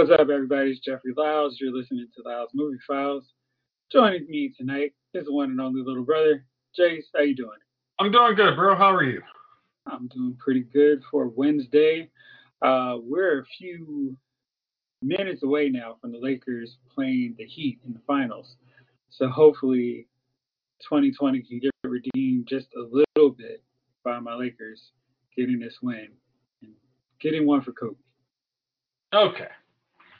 What's up, everybody? It's Jeffrey Lyles. You're listening to Lyles Movie Files. Joining me tonight is the one and only little brother, Jace. How you doing? I'm doing good, bro. How are you? I'm doing pretty good for Wednesday. Uh, we're a few minutes away now from the Lakers playing the Heat in the finals. So hopefully 2020 can get redeemed just a little bit by my Lakers getting this win and getting one for Kobe. Okay.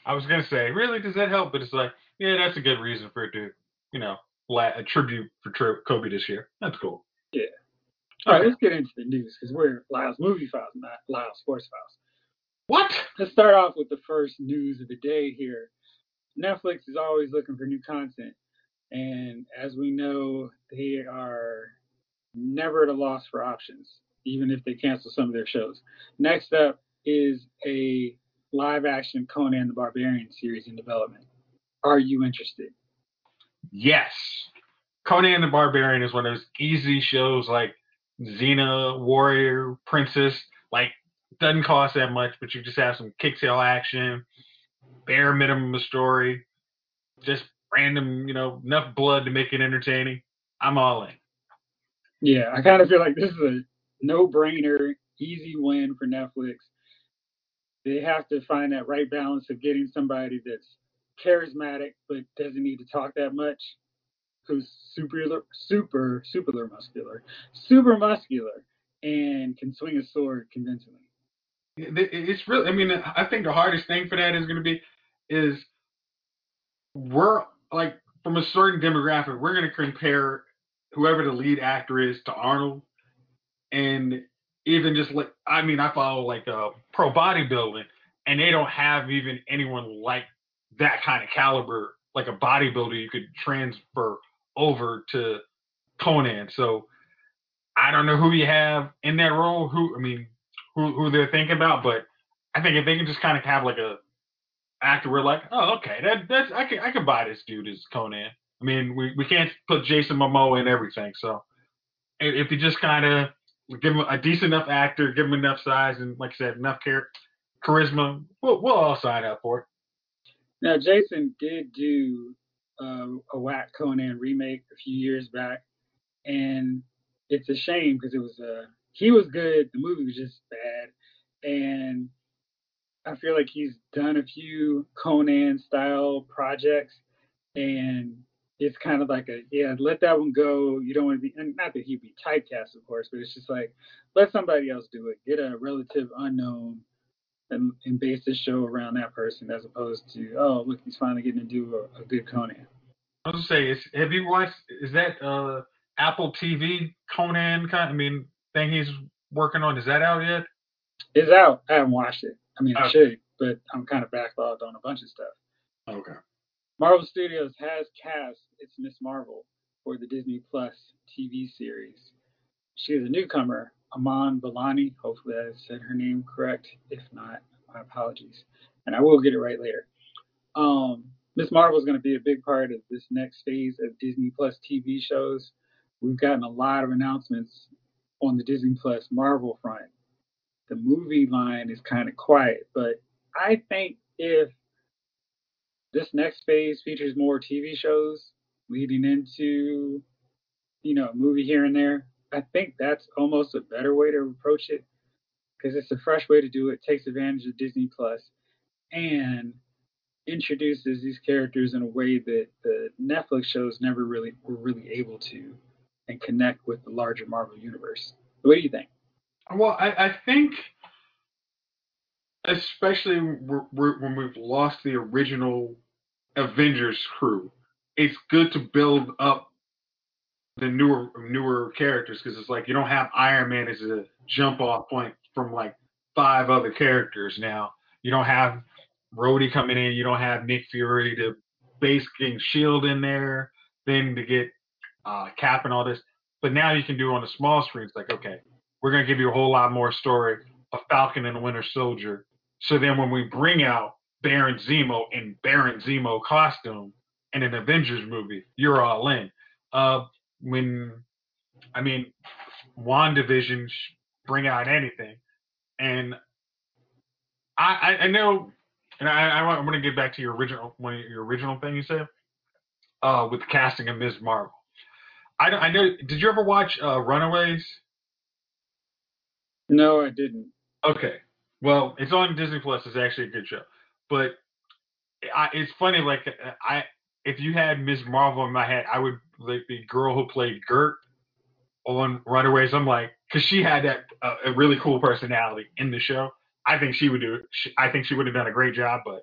I was gonna say, really, does that help? But it's like, yeah, that's a good reason for it to, you know, la- a tribute for Tri- Kobe this year. That's cool. Yeah. All right, let's get into the news because we're Lyles Movie Files, not Lyles Sports Files. What? Let's start off with the first news of the day here. Netflix is always looking for new content, and as we know, they are never at a loss for options, even if they cancel some of their shows. Next up is a live action Conan the Barbarian series in development. Are you interested? Yes. Conan the Barbarian is one of those easy shows like Xena, Warrior, Princess. Like, doesn't cost that much, but you just have some kick-tail action, bare minimum of story, just random, you know, enough blood to make it entertaining. I'm all in. Yeah, I kind of feel like this is a no-brainer, easy win for Netflix. They have to find that right balance of getting somebody that's charismatic but doesn't need to talk that much, who's super, super, super muscular, super muscular, and can swing a sword convincingly. It's really, I mean, I think the hardest thing for that is going to be is we're like from a certain demographic, we're going to compare whoever the lead actor is to Arnold, and even just like I mean, I follow like uh, pro bodybuilding, and they don't have even anyone like that kind of caliber, like a bodybuilder you could transfer over to Conan. So I don't know who you have in that role. Who I mean, who who they're thinking about, but I think if they can just kind of have like a actor, we're like, oh, okay, that that's I can I can buy this dude as Conan. I mean, we, we can't put Jason Momoa in everything, so if, if you just kind of give him a decent enough actor, give him enough size, and like I said, enough char- charisma, we'll we'll all sign up for it. Now, Jason did do uh, a whack Conan remake a few years back, and it's a shame because it was uh, he was good, the movie was just bad, and I feel like he's done a few Conan style projects, and it's kind of like a yeah, let that one go. You don't want to be, and not that he'd be typecast, of course, but it's just like let somebody else do it. Get a relative unknown and, and base the show around that person as opposed to oh look, he's finally getting to do a, a good Conan. I was gonna say, is, have you watched? Is that uh, Apple TV Conan kind? I mean, thing he's working on. Is that out yet? It's out. I haven't watched it. I mean, I should, but I'm kind of backlogged on a bunch of stuff. Okay. Marvel Studios has cast its Miss Marvel for the Disney Plus TV series. She is a newcomer, Aman Balani. Hopefully, I said her name correct. If not, my apologies. And I will get it right later. Um, Miss Marvel is going to be a big part of this next phase of Disney Plus TV shows. We've gotten a lot of announcements on the Disney Plus Marvel front. The movie line is kind of quiet, but I think if this next phase features more TV shows leading into, you know, a movie here and there. I think that's almost a better way to approach it because it's a fresh way to do it, takes advantage of Disney Plus, and introduces these characters in a way that the Netflix shows never really were really able to, and connect with the larger Marvel universe. What do you think? Well, I, I think, especially when we've lost the original Avengers crew, it's good to build up the newer newer characters because it's like you don't have Iron Man as a jump off point from like five other characters now. You don't have Rhodey coming in. You don't have Nick Fury to base getting Shield in there, then to get uh, Cap and all this. But now you can do on the small screen. It's like okay, we're gonna give you a whole lot more story of Falcon and the Winter Soldier. So then when we bring out Baron Zemo in Baron Zemo costume in an Avengers movie, you're all in. Uh, when I mean, WandaVision bring out anything, and I, I I know and I, I want, to get back to your original one, your original thing you said, uh, with the casting of Ms. Marvel. I, don't- I know. Did you ever watch uh, Runaways? No, I didn't. Okay. Well, it's on Disney Plus. It's actually a good show, but I, it's funny. Like I, if you had Ms. Marvel in my head, I would like the girl who played Gert on Runaways. I'm like, because she had that uh, a really cool personality in the show. I think she would do. She, I think she would have done a great job. But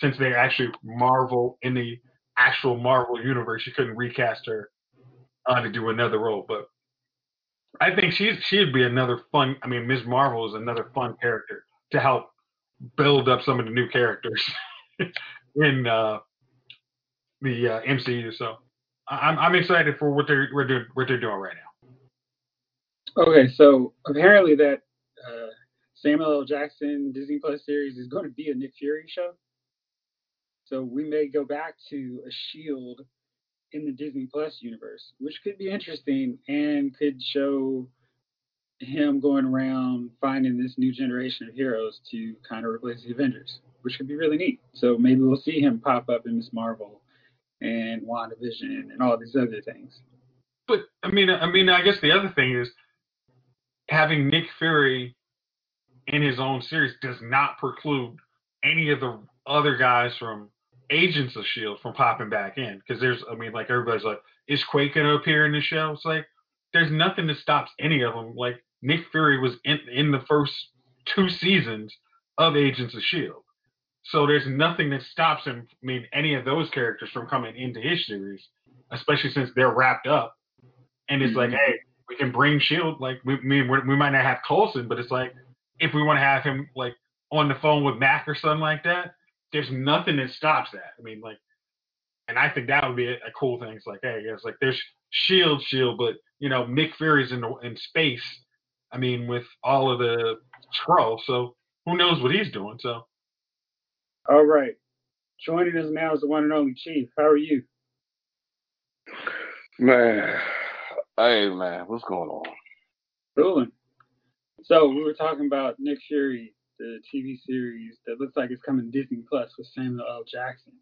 since they're actually Marvel in the actual Marvel universe, you couldn't recast her uh, to do another role. But I think she's she'd be another fun. I mean, Ms. Marvel is another fun character to help build up some of the new characters in uh, the uh, MCU. So I'm I'm excited for what they're what they're what they're doing right now. Okay, so apparently that uh, Samuel L. Jackson Disney Plus series is going to be a Nick Fury show. So we may go back to a Shield in the Disney Plus universe, which could be interesting and could show him going around finding this new generation of heroes to kind of replace the Avengers, which could be really neat. So maybe we'll see him pop up in Miss Marvel and WandaVision and all these other things. But I mean, I mean, I guess the other thing is having Nick Fury in his own series does not preclude any of the other guys from Agents of Shield from popping back in because there's, I mean, like everybody's like, is Quake gonna appear in the show? It's like there's nothing that stops any of them. Like Nick Fury was in in the first two seasons of Agents of Shield, so there's nothing that stops him. I mean, any of those characters from coming into his series, especially since they're wrapped up. And it's like, Mhm. hey, we can bring Shield. Like we, I mean, we we might not have Coulson, but it's like if we want to have him like on the phone with Mac or something like that, there's nothing that stops that. I mean, like, and I think that would be a, a cool thing. It's like, hey, it's like there's Shield, Shield, but you know, Nick Fury's in the, in space. I mean, with all of the Skrull, so who knows what he's doing? So All right. Joining us now is the one and only Chief. How are you? Man, hey man, what's going on? Cooling. So we were talking about Nick Fury, the TV series that looks like it's coming to Disney Plus with Samuel L. Jackson.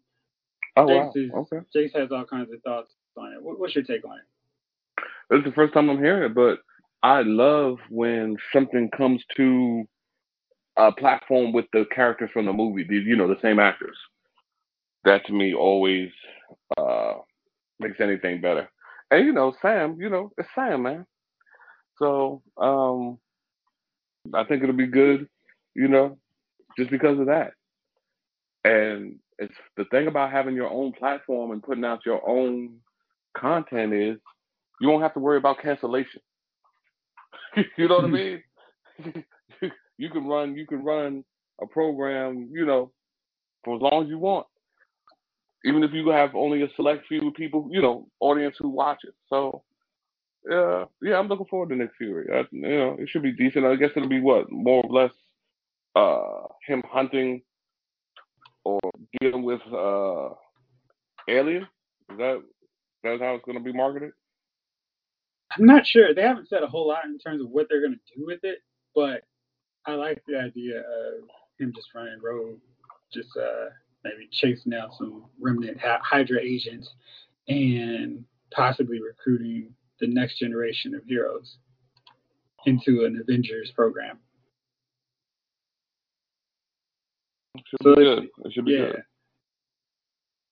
Oh wow, is, okay. Jace has all kinds of thoughts on it. What, what's your take on it? This is the first time I'm hearing it, but I love when something comes to a platform with the characters from the movie, the, you know, the same actors. That to me always uh, makes anything better. And you know, Sam, you know, it's Sam, man. So um, I think it'll be good, you know, just because of that. And it's the thing about having your own platform and putting out your own content is you won't have to worry about cancellation. you know what I mean? you can run you can run a program, you know, for as long as you want. Even if you have only a select few people, you know, audience who watch it. So yeah, yeah, I'm looking forward to Nick Fury. I, you know, it should be decent. I guess it'll be what more or less uh him hunting or dealing with uh alien. Is that that's how it's going to be marketed? I'm not sure. They haven't said a whole lot in terms of what they're going to do with it, but I like the idea of him just running rogue, just uh, maybe chasing out some remnant Hydra agents and possibly recruiting the next generation of heroes into an Avengers program. It should So be good. It should be Yeah. good.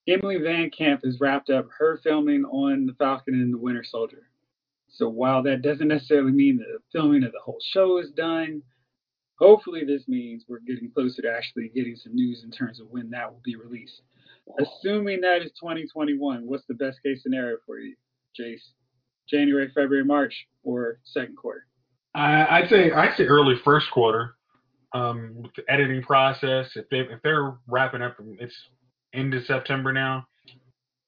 Emily Van Camp has wrapped up her filming on The Falcon and the Winter Soldier. So while that doesn't necessarily mean that the filming of the whole show is done, hopefully this means we're getting closer to actually getting some news in terms of when that will be released. Assuming that is 2021, what's the best case scenario for you, Jace? January, February, March, or second quarter? I, I'd say I'd say early first quarter. Um, with the editing process, if they if they're wrapping up, it's into September now.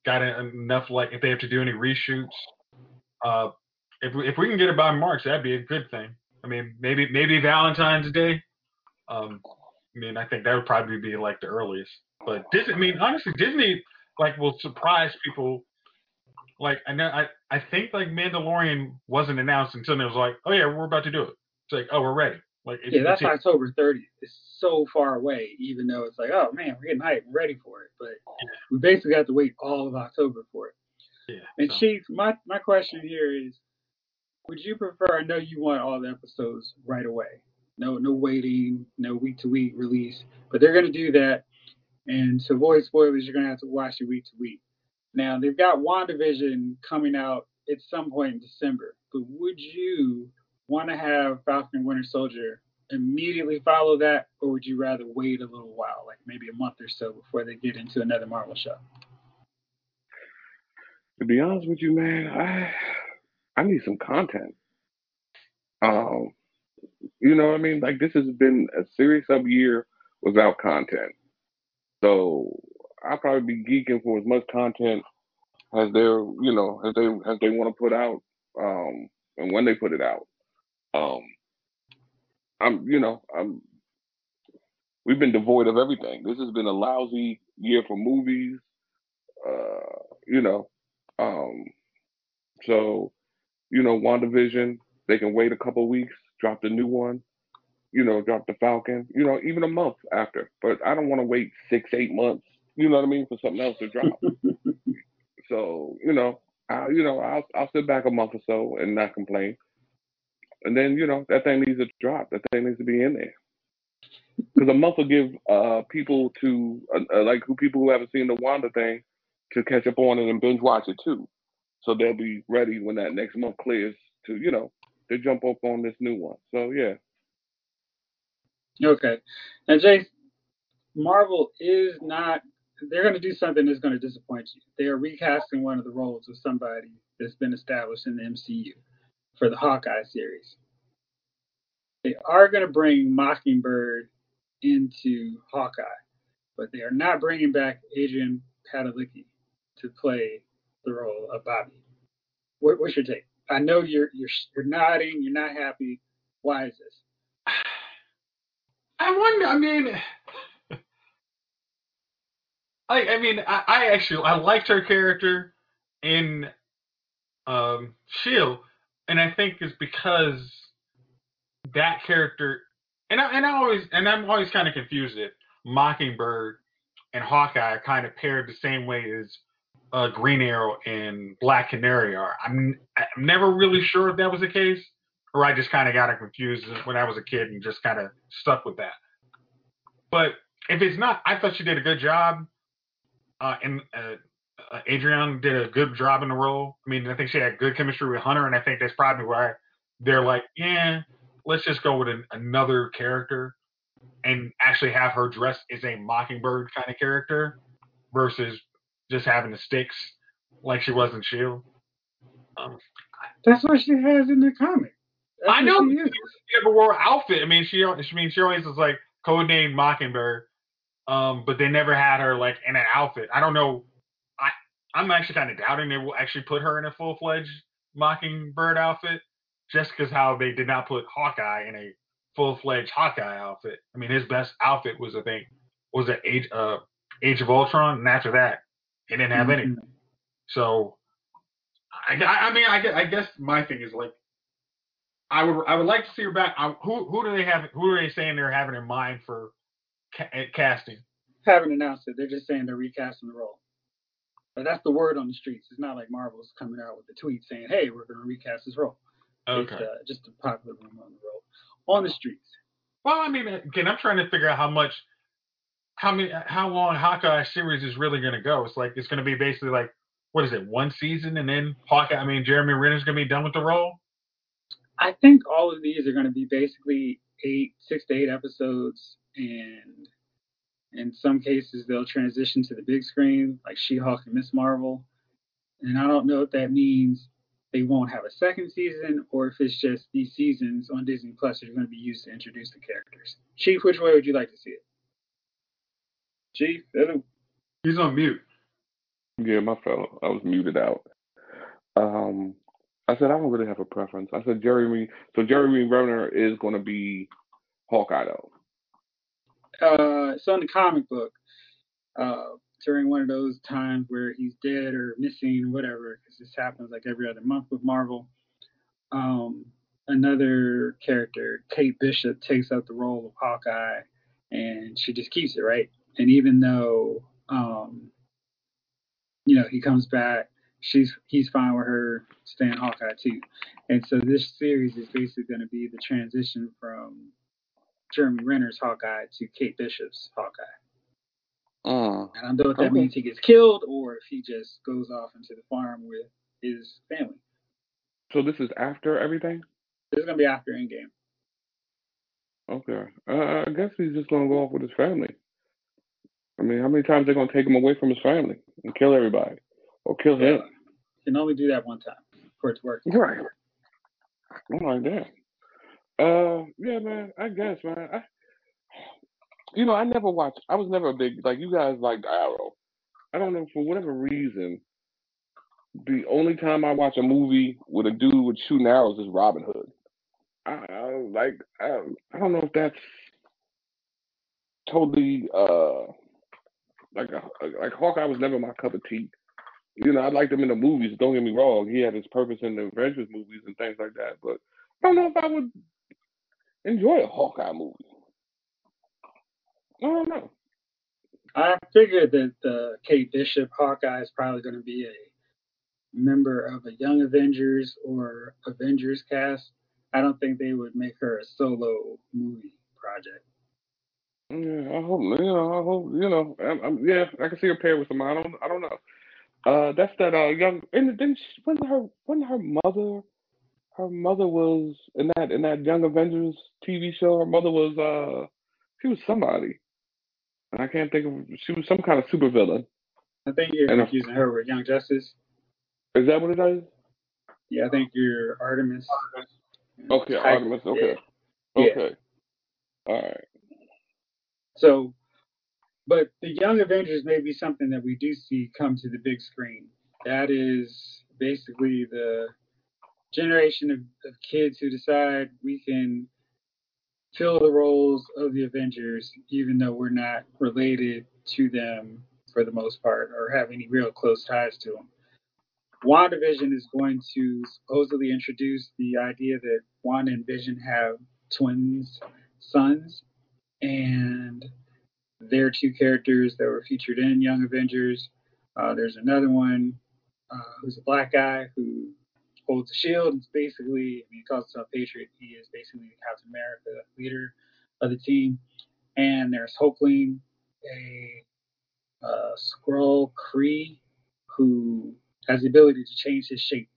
Got enough like if they have to do any reshoots. Uh, if if we can get it by March, that'd be a good thing. I mean, maybe maybe Valentine's Day. Um, I mean, I think that would probably be like the earliest. But Disney, I mean, honestly, Disney like will surprise people. Like I know, I I think like Mandalorian wasn't announced until it was like, oh yeah, we're about to do it. It's like, oh, we're ready. Like it's, Yeah, that's it's, October 30th. It's so far away, even though it's like, oh man, we're getting hyped, we're ready for it. But we basically have to wait all of October for it. yeah. And so. Chief, my my question here is, would you prefer? I know you want all the episodes right away. No, no waiting, no week to week release. But they're gonna do that, and to avoid spoilers, you're gonna have to watch it week to week. Now they've got WandaVision coming out at some point in December. But would you want to have Falcon and Winter Soldier immediately follow that, or would you rather wait a little while, like maybe a month or so, before they get into another Marvel show? To be honest with you, man, I I need some content. Um, you know what I mean? Like this has been a serious up year without content. So I'll probably be geeking for as much content as they're, you know, as they as they want to put out, um, and when they put it out. Um, I'm, you know, I'm. We've been devoid of everything. This has been a lousy year for movies. Uh, you know, um, so you know, WandaVision, they can wait a couple of weeks, drop the new one, you know, drop the Falcon, you know, even a month after. But I don't want to wait six, eight months, you know what I mean, for something else to drop. so, you know, I you know, I'll I'll sit back a month or so and not complain. And then, you know, that thing needs to drop. That thing needs to be in there. Because a month will give uh people to uh, uh, like who people who haven't seen the Wanda thing to catch up on it and binge watch it too. So they'll be ready when that next month clears to, you know, to jump up on this new one. So yeah. Okay. Now, Jace, Marvel is not. They're going to do something that's going to disappoint you. They are recasting one of the roles of somebody that's been established in the MCU for the Hawkeye series. They are going to bring Mockingbird into Hawkeye, but they are not bringing back Adrianne Palicki to play the role of Bobby. What, what's your take? I know you're you're you're nodding. You're not happy. Why is this? I wonder. I mean, I I mean, I, I actually I liked her character in um Shield, and I think it's because that character, and I and I always and I'm always kind of confused that Mockingbird and Hawkeye are kind of paired the same way as uh, Green Arrow and Black Canary are. I'm I'm never really sure if that was the case, or I just kind of got it confused when I was a kid and just kind of stuck with that. But if it's not, I thought she did a good job. Uh, and uh, uh, Adrian did a good job in the role. I mean, I think she had good chemistry with Hunter, and I think that's probably why they're like, yeah, let's just go with an, another character and actually have her dressed as a Mockingbird kind of character versus just having the sticks like she was in Shield. Um, That's what she has in the comic. That's I know she she never wore an outfit. I mean, she, she mean she always was like codenamed Mockingbird, um, but they never had her like in an outfit. I don't know. I I'm actually kind of doubting they will actually put her in a full fledged Mockingbird outfit, just because how they did not put Hawkeye in a full fledged Hawkeye outfit. I mean, his best outfit was I think was it Age uh Age of Ultron, and after that, he didn't have any. Mhm. So, I, I mean, I guess, I guess my thing is like, I would I would like to see her back. I, who who do they have? Who are they saying they're having in mind for ca- eh, casting? Haven't announced it. They're just saying they're recasting the role. But that's the word on the streets. It's not like Marvel's coming out with a tweet saying, "Hey, we're going to recast this role." It's uh, just a popular rumor on the road on the streets. Well, I mean, again, I'm trying to figure out how much, how many, how long Hawkeye series is really going to go. It's like it's going to be basically like what is it, one season, and then Hawkeye. I mean, Jeremy Renner's going to be done with the role. I think all of these are going to be basically eight, six to eight episodes, and in some cases they'll transition to the big screen, like She-Hulk and Miss Marvel. And I don't know if that means they won't have a second season, or if it's just these seasons on Disney Plus are going to be used to introduce the characters. Chief, which way would you like to see it? Chief, hello. He's on mute. Yeah, my fellow. I was muted out. Um, I said I don't really have a preference. I said Jeremy. So Jeremy Renner is going to be Hawkeye though. uh, so in the comic book, uh, during one of those times where he's dead or missing or whatever, because this happens like every other month with Marvel, um, another character, Kate Bishop, takes up the role of Hawkeye, and she just keeps it right. And even though, um, you know, he comes back, she's he's fine with her staying Hawkeye too. And so this series is basically going to be the transition from Jeremy Renner's Hawkeye to Kate Bishop's Hawkeye. Uh, And I don't know if that Okay. means he gets killed or if he just goes off into the farm with his family. so this is after everything. This is gonna be after Endgame. Okay. Uh, I guess he's just gonna go off with his family. I mean, how many times they gonna take him away from his family and kill everybody, or kill him? You can only do that one time for it to work. Right. I'm like that. Uh, yeah, man. I guess, man. I, you know, I never watched. I was never a big like you guys liked Arrow. I don't know for whatever reason. The only time I watch a movie with a dude with shooting arrows is Robin Hood. I, I like. I, I don't know if that's totally uh like a, like Hawkeye was never my cup of tea. You know, I liked him in the movies. Don't get me wrong; he had his purpose in the Avengers movies and things like that. But I don't know if I would enjoy a Hawkeye movie. I don't know. I figured that uh, Kate Bishop Hawkeye is probably going to be a member of a Young Avengers or Avengers cast. I don't think they would make her a solo movie project. Yeah, I hope you know. I hope you know. I'm, I'm, yeah, I can see her paired with someone. I don't. I don't know. Uh, that's that uh young. And then she- when her when her mother, her mother was in that in that Young Avengers TV show. Her mother was uh, she was somebody. And I can't think of. She was some kind of supervillain. I think you're And a- confusing her with Young Justice. Is that what it is? Yeah, I think you're Artemis. Okay, Tiger. Artemis. Okay, Yeah. okay. All right. So, but the Young Avengers may be something that we do see come to the big screen. That is basically the generation of, of kids who decide we can fill the roles of the Avengers, even though we're not related to them for the most part or have any real close ties to them. WandaVision is going to supposedly introduce the idea that Wanda and Vision have twins sons, and they're two characters that were featured in Young Avengers. Uh, there's another one uh, who's a black guy who holds a shield. It's basically, I mean, he calls himself Patriot. He is basically the Captain America leader of the team. And there's Hulkling, a uh, Skrull Kree, who has the ability to change his shape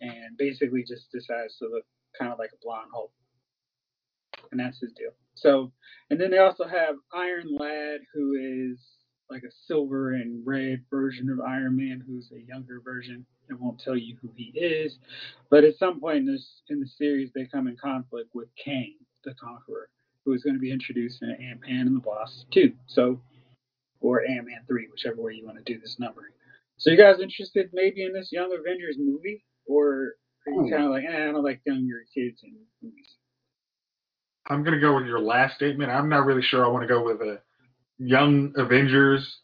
and basically just decides to look kind of like a blonde Hulk. And that's his deal. So, and then they also have Iron Lad, who is like a silver and red version of Iron Man, who's a younger version. It won't tell you who he is, but at some point in this in the series, they come in conflict with Kang, the Conqueror, who is going to be introduced in Ant Man and the Wasp too. So, or Ant Man 3, whichever way you want to do this numbering. So, you guys interested maybe in this Young Avengers movie, or are you kind of like, eh, I don't like younger kids in movies? I'm gonna go with your last statement. I'm not really sure I want to go with a young Avengers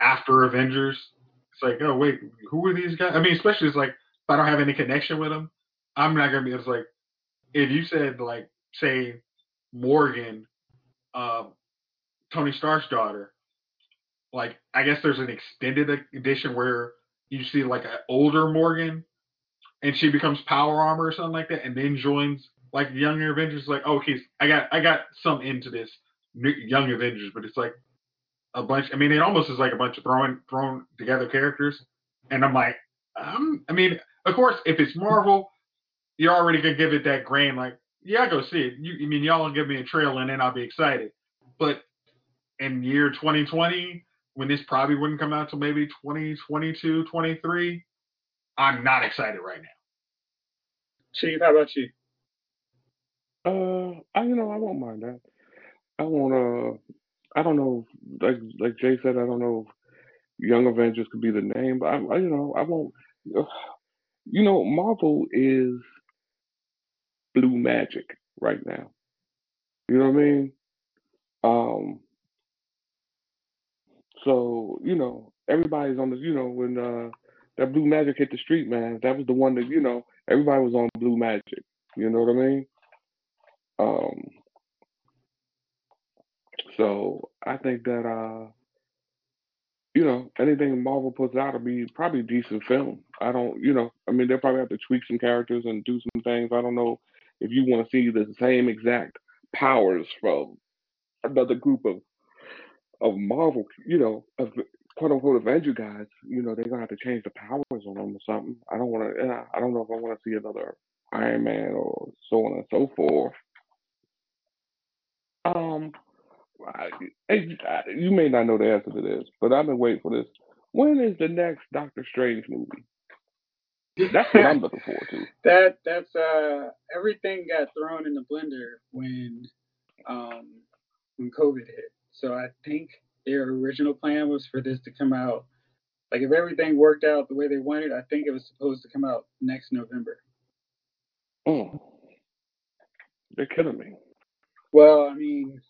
after Avengers. It's like, oh wait, who are these guys? I mean, especially it's like if I don't have any connection with them, I'm not gonna be. It's like if you said like say Morgan, uh, Tony Stark's daughter. Like I guess there's an extended edition where you see like an older Morgan, and she becomes Power Armor or something like that, and then joins like Young Avengers. Like, oh, okay, I got I got some into this new Young Avengers, but it's like a bunch. I mean, it almost is like a bunch of thrown thrown together characters, and I'm like, um, I mean, of course, if it's Marvel, you're already gonna give it that grain, like, yeah, go see it. You, I mean, y'all will give me a trailer and then I'll be excited. But in year 2020, when this probably wouldn't come out till maybe 2022, 23, I'm not excited right now. Chief, how about you? Uh, I you know I won't mind that. I won't. Uh, I don't know. Like like Jay said, I don't know if Young Avengers could be the name, but I, I you know I won't. You know, Marvel is blue magic right now. You know what I mean? Um. So you know everybody's on the. You know when uh that blue magic hit the street, man, that was the one that you know everybody was on blue magic. You know what I mean? Um, so I think that uh, you know, anything Marvel puts out will be probably decent film. I don't, you know, I mean, they'll probably have to tweak some characters and do some things. I don't know if you want to see the same exact powers from another group of of Marvel, you know, of quote unquote Avenger guys. You know, they're gonna have to change the powers on them or something. I don't want to. I don't know if I want to see another Iron Man or so on and so forth. Um, I, I, you may not know the answer to this, but I've been waiting for this. When is the next Doctor Strange movie? That's what I'm looking forward to. That that's uh everything got thrown in the blender when um when COVID hit. So I think their original plan was for this to come out like if everything worked out the way they wanted, I think it was supposed to come out next November. Mm. They're killing me. Well, I mean,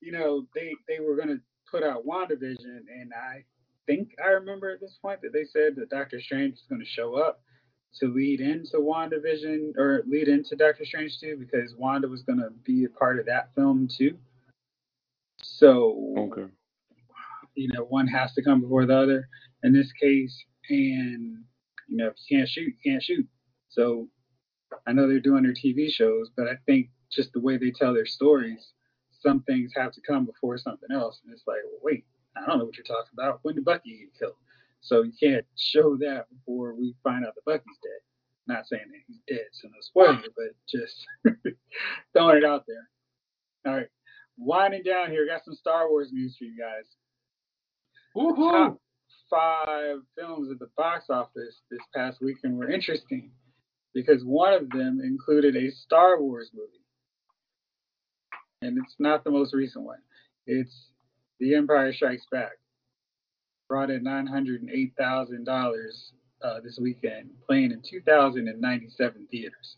you know, they they were gonna put out WandaVision, and I think I remember at this point that they said that Doctor Strange is going to show up to lead into WandaVision or lead into Doctor Strange too, because Wanda was going to be a part of that film too. So, okay. you know, one has to come before the other in this case, and you know, if you can't shoot, you can't shoot. So, I know they're doing their TV shows, but I think just the way they tell their stories, some things have to come before something else, and it's like, well, wait, I don't know what you're talking about. When did Bucky get killed? So you can't show that before we find out that Bucky's dead. Not saying that he's dead, so no spoiler, but just throwing it out there. All right, winding down here. Got some Star Wars news for you guys. Woohoo! Top five films at the box office this past weekend were interesting because one of them included a Star Wars movie, and it's not the most recent one. It's The Empire Strikes Back. Brought in nine hundred and eight thousand uh, dollars this weekend, playing in two thousand and ninety-seven theaters.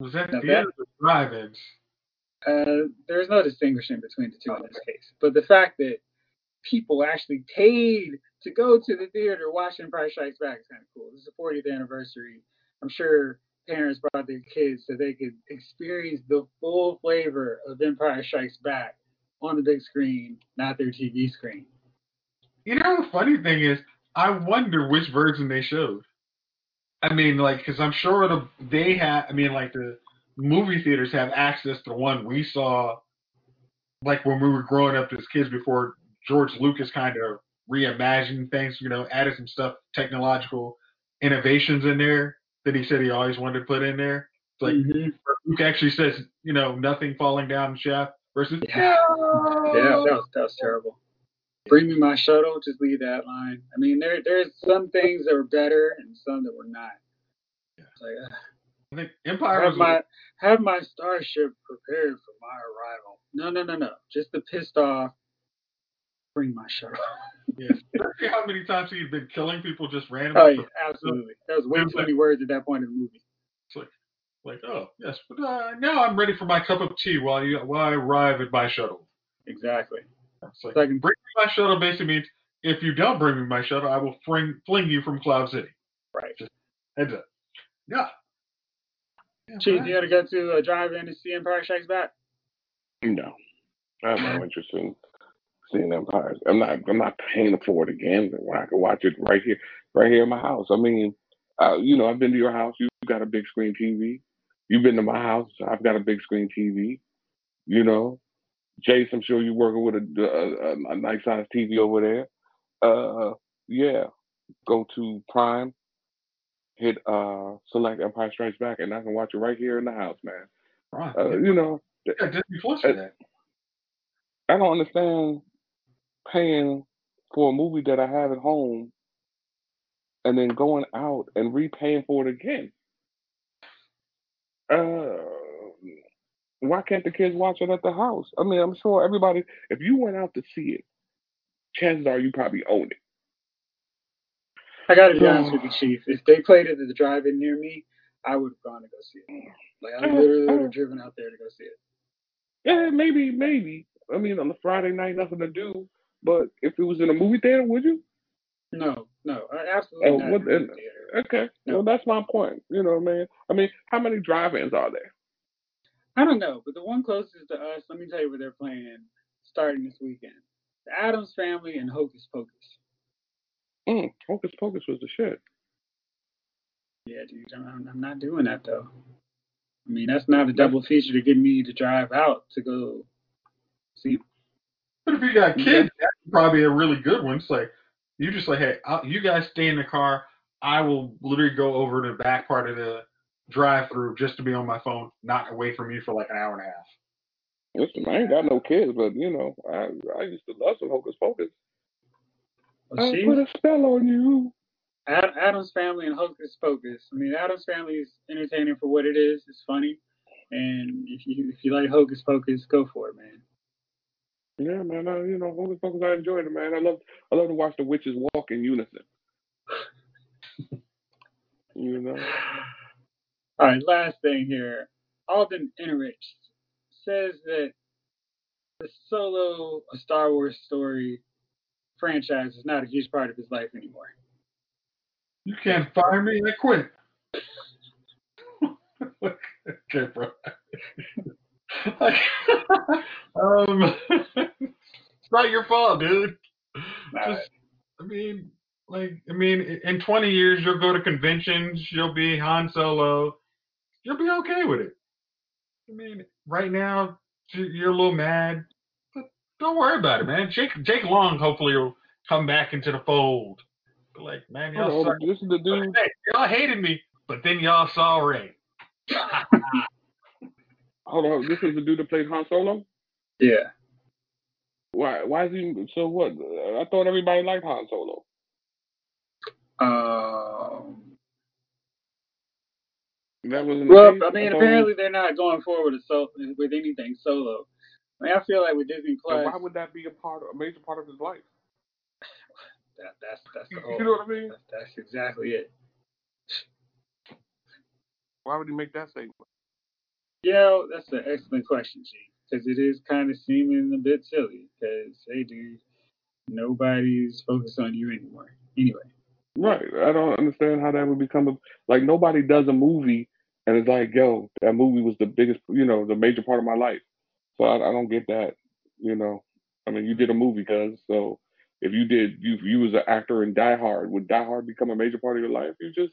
Was that Now theaters or drive-ins? Uh, there's no distinguishing between the two in this case, but the fact that people actually paid to go to the theater watching watch Empire Strikes Back is kind of cool. This is the 40th anniversary. I'm sure parents brought their kids so they could experience the full flavor of Empire Strikes Back on the big screen, not their TV screen. You know, the funny thing is, I wonder which version they showed. I mean, like, because I'm sure the they have. I mean, like the movie theaters have access to one we saw, like when we were growing up as kids before George Lucas kind of reimagined things. You know, added some stuff, technological innovations in there that he said he always wanted to put in there. It's like Mhm. Luke actually says, you know, nothing falling down the shaft versus Yeah. Yeah, that was that was terrible. Bring me my shuttle, just leave that line. I mean, there there's some things that were better and some that were not. It's like, ugh. I think Empire have my have my starship prepared for my arrival. No, no, no, no. Just the pissed off. Bring my shuttle. yeah. See how many times he's been killing people just randomly. Oh yeah, absolutely. That was way too many words at that point in the movie. It's like, like, oh yes, but uh, now I'm ready for my cup of tea while you while I arrive at my shuttle. Exactly. It's like, Second- bring me my shuttle basically means if you don't bring me my shuttle, I will fling fling you from Cloud City. Right. Heads up. Yeah. yeah Chief, right. you gotta go to a drive-in to see Empire Strikes Back. No, I'm no interest in seeing Empires. I'm not. I'm not paying for it again when I can watch it right here, right here in my house. I mean, uh, you know, I've been to your house. You've got a big screen TV. You've been to my house. I've got a big screen TV. You know, Jace, I'm sure you're working with a, a, a nice sized TV over there. Uh, yeah, go to Prime, hit uh, select Empire Strikes Back, and I can watch it right here in the house, man. Right. Uh, you know, yeah, Disney Plus for that. I don't understand paying for a movie that I have at home and then going out and repaying for it again. Uh, why can't the kids watch it at the house? I mean, I'm sure everybody, if you went out to see it, chances are you probably own it. I gotta be honest with you, Chief. If they played it at the drive-in near me, I would have gone to go see it. Like I literally would have driven out there to go see it. Yeah, maybe, maybe. I mean, on the Friday night, nothing to do. But if it was in a movie theater, would you? No, no, I- absolutely Oh, not. what in the then? theater. Okay, well that's my point. You know, man. I mean, I mean, how many drive-ins are there? I don't know, but the one closest to us, let me tell you what they're playing starting this weekend: The Addams Family and Hocus Pocus. Mm, Hocus Pocus was the shit. Yeah, dude, I'm, I'm not doing that though. I mean, that's not a double feature to get me to drive out to go see. But if you got kids, that's probably a really good one. It's like you just like, hey, I'll, you guys stay in the car. I will literally go over to the back part of the drive-through just to be on my phone, not away from you for like an hour and a half. Listen, I ain't got no kids, but you know, I I used to love some Hocus Pocus. Well, I see? put a spell on you. Ad- Addams Family and Hocus Pocus. I mean, Addams Family is entertaining for what it is. It's funny, and if you if you like Hocus Pocus, go for it, man. Yeah, man. I, you know, Hocus Pocus. I enjoyed it, man. I love I love to watch the witches walk in unison. you know. All right, last thing here. Alden Ehrenreich says that the solo a Star Wars story franchise is not a huge part of his life anymore. You can't fire me. I quit. okay, bro. um, it's not your fault, dude. Just, I mean, like, I mean, in 20 years, you'll go to conventions. You'll be Han Solo. You'll be okay with it. I mean, right now, you- you're a little mad, but don't worry about it, man. Jake Jake Long hopefully will come back into the fold. But like, man, y'all on, suck. this is the dude. Hey, y'all hated me, but then y'all saw Rey. Hold on, this is the dude that played Han Solo. Yeah. Why? Why is he? So what? I thought everybody liked Han Solo. Um, That wasn't. well, case? I mean, thought- apparently they're not going forward with, so, with anything solo. I mean, I feel like with Disney Plus, why would that be a part, of, a major part of his life? that, that's that's the whole. You know what I mean? That's, that's exactly it. Why would he make that statement? Yeah, that's an excellent question, G. Because it is kind of seeming a bit silly. Because hey, dude, nobody's focused on you anymore. Anyway, Right. I don't understand how that would become a like nobody does a movie and it's like, yo, that movie was the biggest, you know, the major part of my life. So I, I don't get that. You know, I mean, you did a movie, cuz so if you did, you you was an actor in Die Hard. Would Die Hard become a major part of your life? You just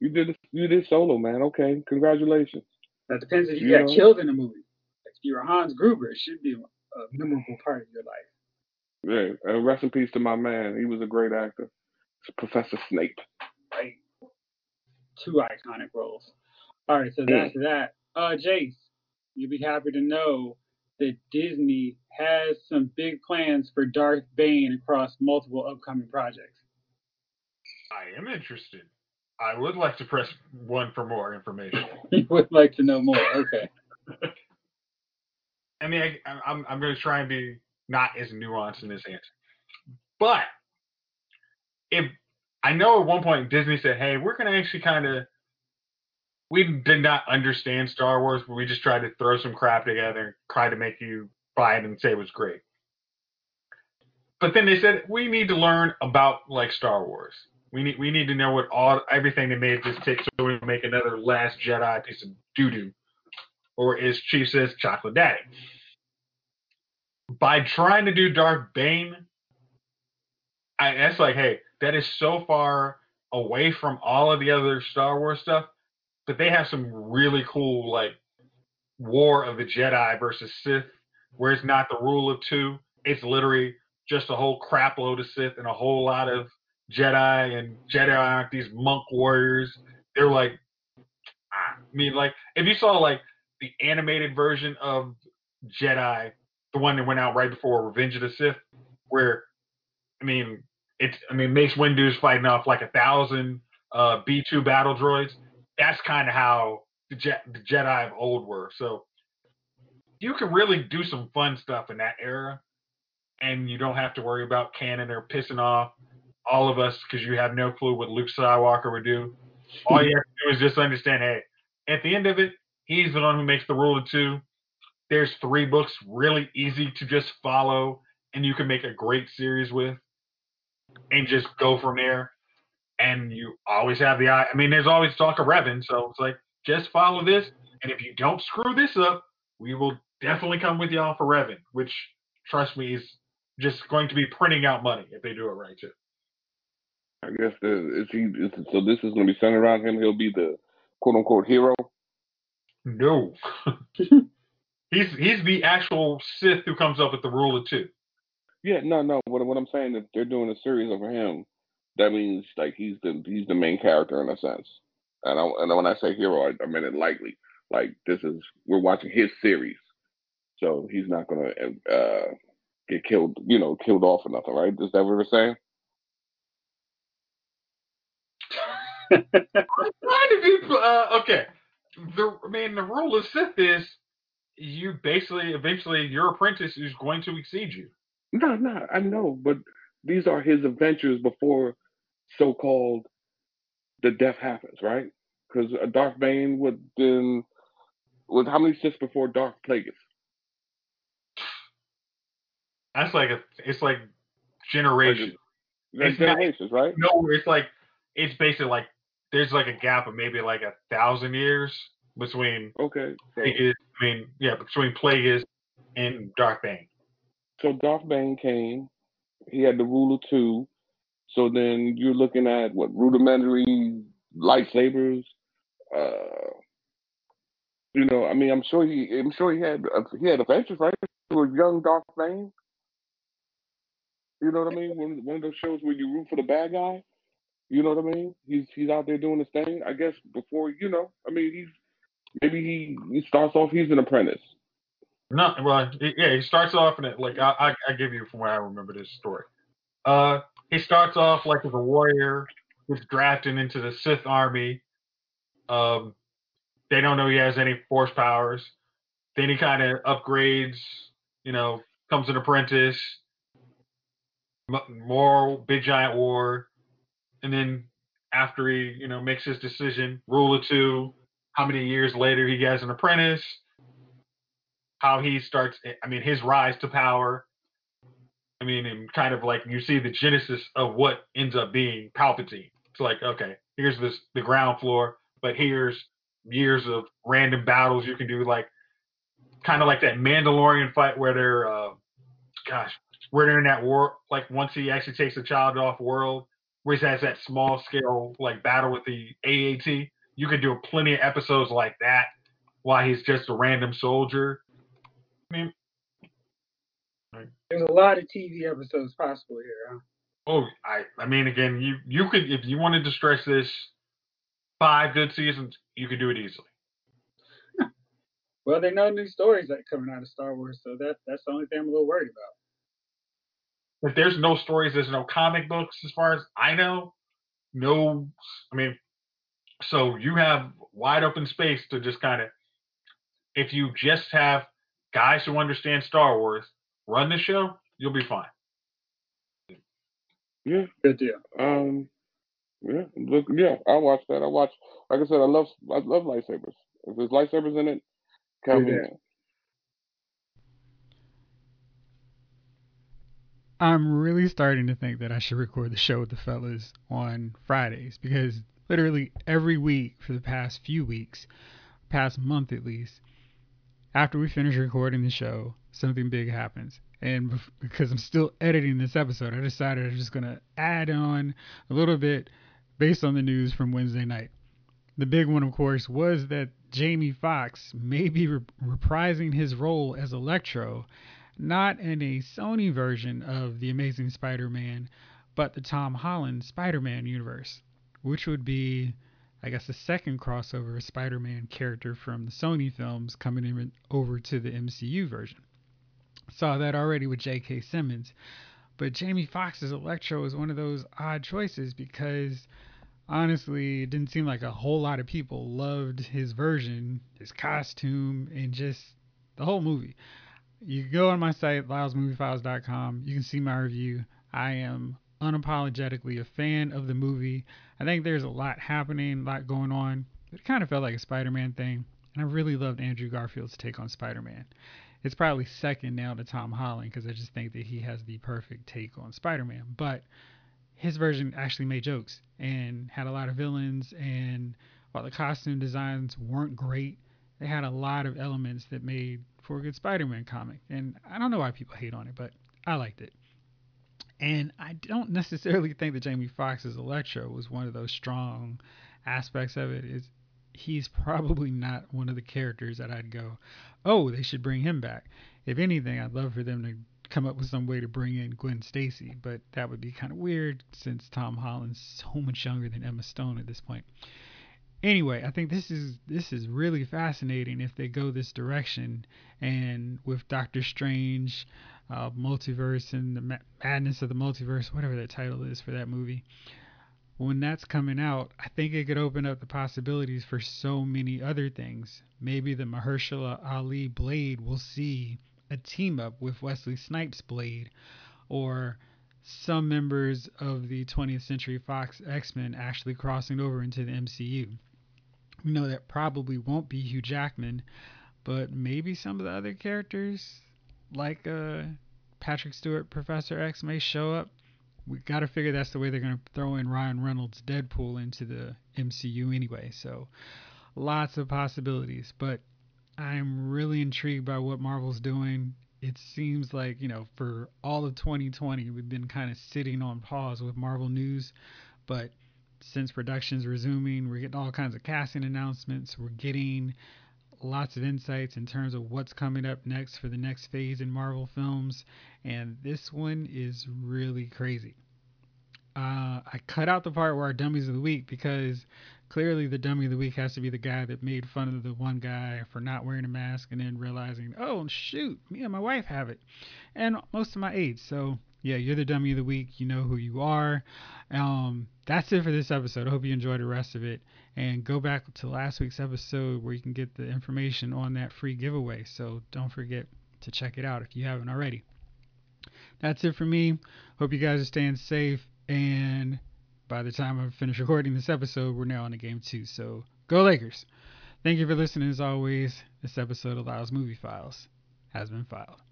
you did you did solo, man. Okay, congratulations. That depends if you You got know? killed in a movie. If you're Hans Gruber, it should be a, a memorable part of your life. Yeah, and rest in peace to my man. He was a great actor, Professor Snape. Right? Two iconic roles. All right, so that's that. Uh, Jace, you'll be happy to know that Disney has some big plans for Darth Bane across multiple upcoming projects. I am interested. I would like to press one for more information. you would like to know more. Okay. I mean, I, I'm I'm going to try and be not as nuanced in this answer, but if I know at one point Disney said, "Hey, we're going to actually kind of." We did not understand Star Wars, but we just tried to throw some crap together and try to make you buy it and say it was great. But then they said we need to learn about like Star Wars. We need we need to know what all everything they made this take so we can make another Last Jedi piece of doo doo, or as Chief says, chocolate daddy. By trying to do Darth Bane, I that's like, hey, that is so far away from all of the other Star Wars stuff, but they have some really cool like War of the Jedi versus Sith, where it's not the rule of two. It's literally just a whole crap load of Sith and a whole lot of Jedi, and Jedi aren't these monk warriors. They're like, I mean, like if you saw like the animated version of Jedi, the one that went out right before Revenge of the Sith, where I mean, it's I mean Mace Windu's fighting off like a thousand uh, B two battle droids. That's kind of how the, Je- the Jedi of old were. So you can really do some fun stuff in that era, and you don't have to worry about canon or pissing off all of us because you have no clue what Luke Skywalker would do. All you have to do is just understand, hey, at the end of it, he's the one who makes the rule of two. There's three books, really easy to just follow, and you can make a great series with, and just go from there. and you always have the eye. I mean, there's always talk of Revan, so it's like just follow this, and if you don't screw this up, we will definitely come with y'all for Revan, which trust me is just going to be printing out money if they do it right too. I guess the is he is, so this is going to be centered around him. He'll be the quote unquote hero. No, he's he's the actual Sith who comes up with the rule of two. Yeah, no, no. What what I'm saying is they're doing a series over him. That means like he's the he's the main character in a sense. And I, and when I say hero, I, I mean it lightly. Like this is we're watching his series, so he's not gonna uh, get killed, you know, killed off or nothing, right? Is that what we're saying? I'm trying to be uh, okay. The I mean the rule of Sith is you basically eventually your apprentice is going to exceed you. No, no, I know, but these are his adventures before so-called the death happens, right? Because Darth Bane would then was how many Sith before Darth Plagueis? That's like a it's like generations. Like, it's generations, not, right? No, it's like it's basically like there's like a gap of maybe like a thousand years between okay. So, Plagueis, I mean, yeah, between Plagueis and Darth Bane. So Darth Bane came. He had the rule of two. So then you're looking at what rudimentary lightsabers. Uh, you know, I mean, I'm sure he, I'm sure he had, he had adventures, right? With young Darth Bane. You know what I mean? One, one of those shows where you root for the bad guy. You know what I mean? He's he's out there doing his thing. I guess before you know, I mean, he's maybe he he starts off. He's an apprentice. No, well, yeah, he starts off in it like I, I, I give you from where I remember this story. Uh, he starts off like as a warrior, gets drafted into the Sith army. Um, they don't know he has any force powers. Then he kind of upgrades, you know, comes an apprentice, more big giant war, and then after he, you know, makes his decision, rule of two, how many years later he has an apprentice, how he starts, I mean, his rise to power. I mean, and kind of like you see the genesis of what ends up being Palpatine. It's like, okay, here's this the ground floor, but here's years of random battles you can do, like kind of like that Mandalorian fight where they're, uh, gosh, where they're in that war. Like once he actually takes the child off world, where he has that small scale like battle with the AAT. You could do plenty of episodes like that while he's just a random soldier. I mean, there's a lot of TV episodes possible here. Huh? Oh, I I mean, again, you you could if you wanted to stretch this five good seasons, you could do it easily. well, they know new stories that coming out of Star Wars, so that that's the only thing I'm a little worried about. If there's no stories, there's no comic books, as far as I know. No, I mean, so you have wide open space to just kind of, if you just have guys who understand Star Wars run the show, you'll be fine. Yeah, good deal. Um, yeah, look, yeah, I watch that. I watch. Like I said, I love, I love lightsabers. If there's lightsabers in it, count me in. I'm really starting to think that I should record the show with the fellas on Fridays because literally every week for the past few weeks, past month at least, after we finish recording the show, something big happens. And because I'm still editing this episode, I decided I'm just going to add on a little bit based on the news from Wednesday night. The big one, of course, was that Jamie Foxx may be re- reprising his role as Electro, not in a Sony version of The Amazing Spider Man, but the Tom Holland Spider Man universe, which would be, I guess, the second crossover Spider Man character from the Sony films coming in over to the MCU version. Saw that already with J.K. Simmons. But Jamie Foxx's Electro is one of those odd choices because honestly, it didn't seem like a whole lot of people loved his version, his costume, and just the whole movie. You go on my site, lylesmoviefiles.com. You can see my review. I am unapologetically a fan of the movie. I think there's a lot happening, a lot going on. It kind of felt like a Spider Man thing. And I really loved Andrew Garfield's take on Spider Man. It's probably second now to Tom Holland because I just think that he has the perfect take on Spider Man. But his version actually made jokes and had a lot of villains and while the costume designs weren't great they had a lot of elements that made for a good spider-man comic and i don't know why people hate on it but i liked it. And i don't necessarily think that jamie foxx's electro was one of those strong aspects of it. Is he's probably not one of the characters that i'd go oh they should bring him back. If anything i'd love for them to come up with some way to bring in Gwen Stacy, but that would be kind of weird since Tom Holland's so much younger than Emma Stone at this point. Anyway, I think this is this is really fascinating if they go this direction, and with Doctor Strange, uh, multiverse and the ma- madness of the multiverse, whatever that title is for that movie. When that's coming out, I think it could open up the possibilities for so many other things. Maybe the Mahershala Ali Blade will see a team up with Wesley Snipes' Blade, or some members of the 20th Century Fox X Men actually crossing over into the MCU. We know that probably won't be Hugh Jackman, but maybe some of the other characters, like uh, Patrick Stewart, Professor X, may show up. We got to figure that's the way they're going to throw in Ryan Reynolds' Deadpool into the MCU anyway. So lots of possibilities, but I'm really intrigued by what Marvel's doing. It seems like, you know, for all of 2020, we've been kind of sitting on pause with Marvel news. But since production's resuming, we're getting all kinds of casting announcements. We're getting lots of insights in terms of what's coming up next for the next phase in Marvel films. And this one is really crazy. Uh, I cut out the part where our dummies of the week because clearly the dummy of the week has to be the guy that made fun of the one guy for not wearing a mask and then realizing, oh shoot, me and my wife have it, and most of my aides. So yeah, you're the dummy of the week. You know who you are. Um, that's it for this episode. I hope you enjoyed the rest of it. And go back to last week's episode where you can get the information on that free giveaway. So don't forget to check it out if you haven't already. That's it for me. Hope you guys are staying safe and by the time I finish recording this episode, we're now on the game two. So go Lakers. Thank you for listening as always. This episode of Lyle's Movie Files has been filed.